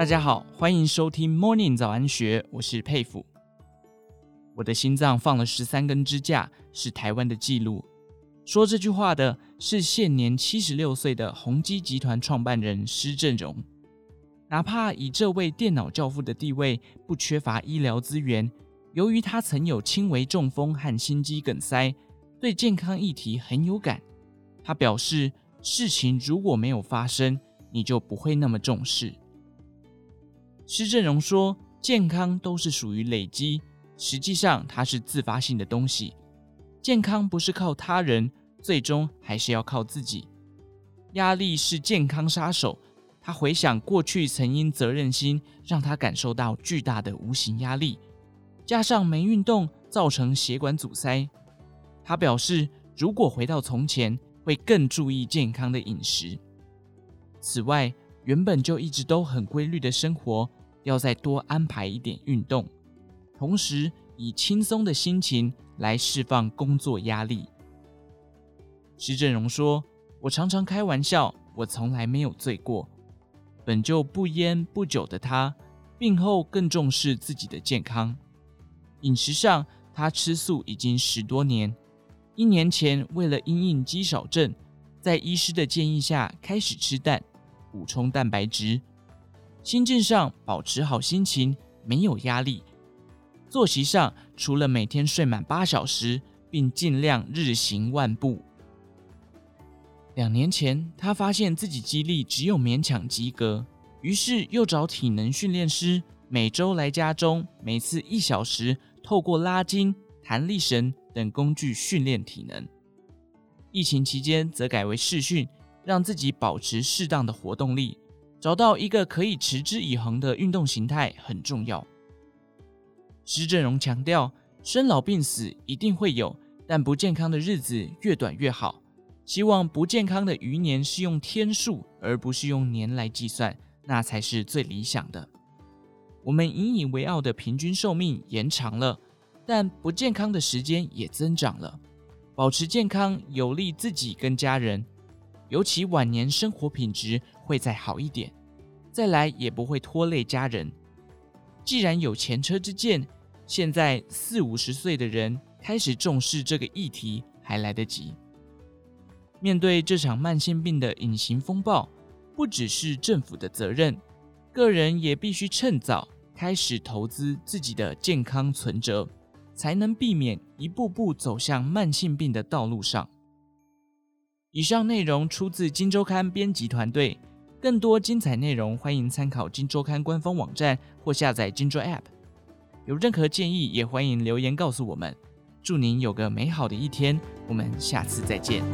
大家好，欢迎收听 Morning 早安学，我是佩服。我的心脏放了十三根支架，是台湾的纪录。说这句话的是现年七十六岁的宏基集团创办人施正荣。哪怕以这位电脑教父的地位，不缺乏医疗资源，由于他曾有轻微中风和心肌梗塞，对健康议题很有感。他表示，事情如果没有发生，你就不会那么重视。施正荣说：“健康都是属于累积，实际上它是自发性的东西。健康不是靠他人，最终还是要靠自己。压力是健康杀手。”他回想过去曾因责任心让他感受到巨大的无形压力，加上没运动造成血管阻塞。他表示，如果回到从前，会更注意健康的饮食。此外，原本就一直都很规律的生活。要再多安排一点运动，同时以轻松的心情来释放工作压力。施正荣说：“我常常开玩笑，我从来没有醉过。本就不烟不酒的他，病后更重视自己的健康。饮食上，他吃素已经十多年。一年前，为了因应肌少症，在医师的建议下开始吃蛋，补充蛋白质。”心境上保持好心情，没有压力；作息上除了每天睡满八小时，并尽量日行万步。两年前，他发现自己肌力只有勉强及格，于是又找体能训练师，每周来家中，每次一小时，透过拉筋、弹力绳等工具训练体能。疫情期间，则改为视讯，让自己保持适当的活动力。找到一个可以持之以恒的运动形态很重要。施正荣强调，生老病死一定会有，但不健康的日子越短越好。希望不健康的余年是用天数，而不是用年来计算，那才是最理想的。我们引以为傲的平均寿命延长了，但不健康的时间也增长了。保持健康有利自己跟家人。尤其晚年生活品质会再好一点，再来也不会拖累家人。既然有前车之鉴，现在四五十岁的人开始重视这个议题还来得及。面对这场慢性病的隐形风暴，不只是政府的责任，个人也必须趁早开始投资自己的健康存折，才能避免一步步走向慢性病的道路上。以上内容出自《金周刊》编辑团队，更多精彩内容欢迎参考《金周刊》官方网站或下载《金周 App》。有任何建议也欢迎留言告诉我们。祝您有个美好的一天，我们下次再见。